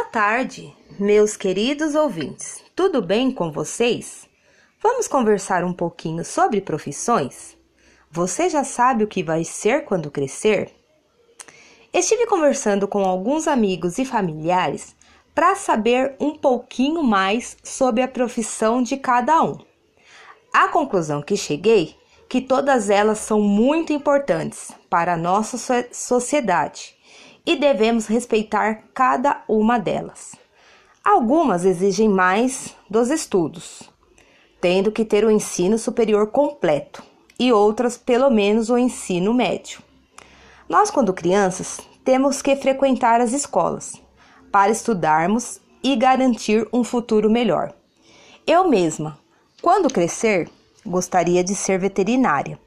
Boa tarde, meus queridos ouvintes. Tudo bem com vocês? Vamos conversar um pouquinho sobre profissões? Você já sabe o que vai ser quando crescer? Estive conversando com alguns amigos e familiares para saber um pouquinho mais sobre a profissão de cada um. A conclusão que cheguei que todas elas são muito importantes para a nossa sociedade e devemos respeitar cada uma delas. Algumas exigem mais dos estudos, tendo que ter o ensino superior completo, e outras, pelo menos, o ensino médio. Nós, quando crianças, temos que frequentar as escolas para estudarmos e garantir um futuro melhor. Eu mesma, quando crescer, gostaria de ser veterinária,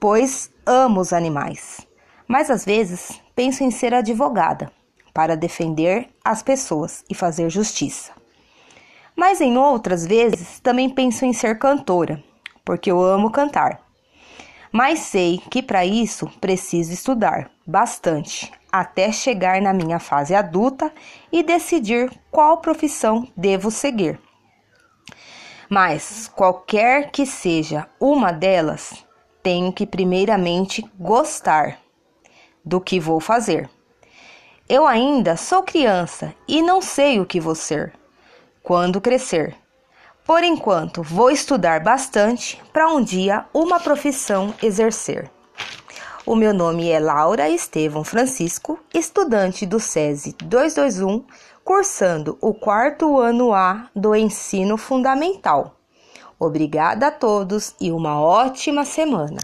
pois amo os animais mas às vezes penso em ser advogada para defender as pessoas e fazer justiça. Mas em outras vezes também penso em ser cantora, porque eu amo cantar. Mas sei que para isso preciso estudar bastante até chegar na minha fase adulta e decidir qual profissão devo seguir. Mas qualquer que seja uma delas, tenho que primeiramente gostar do que vou fazer. Eu ainda sou criança e não sei o que vou ser quando crescer. Por enquanto, vou estudar bastante para um dia uma profissão exercer. O meu nome é Laura Estevão Francisco, estudante do SESI 221, cursando o quarto ano A do ensino fundamental. Obrigada a todos e uma ótima semana!